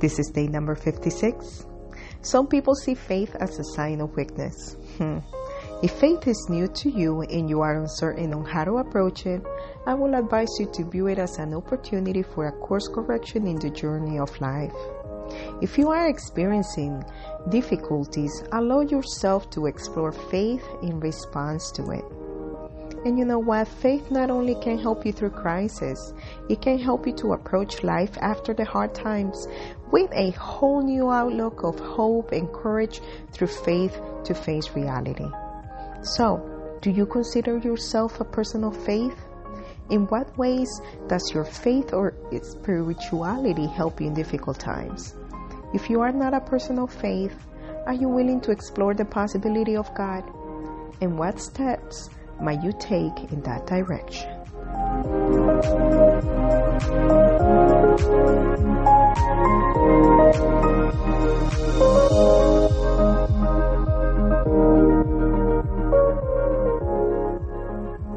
This is day number 56. Some people see faith as a sign of weakness. Hmm. If faith is new to you and you are uncertain on how to approach it, I will advise you to view it as an opportunity for a course correction in the journey of life. If you are experiencing difficulties, allow yourself to explore faith in response to it. And you know what? Faith not only can help you through crisis, it can help you to approach life after the hard times with a whole new outlook of hope and courage through faith to face reality. So, do you consider yourself a person of faith? In what ways does your faith or spirituality help you in difficult times? If you are not a person of faith, are you willing to explore the possibility of God? And what steps might you take in that direction?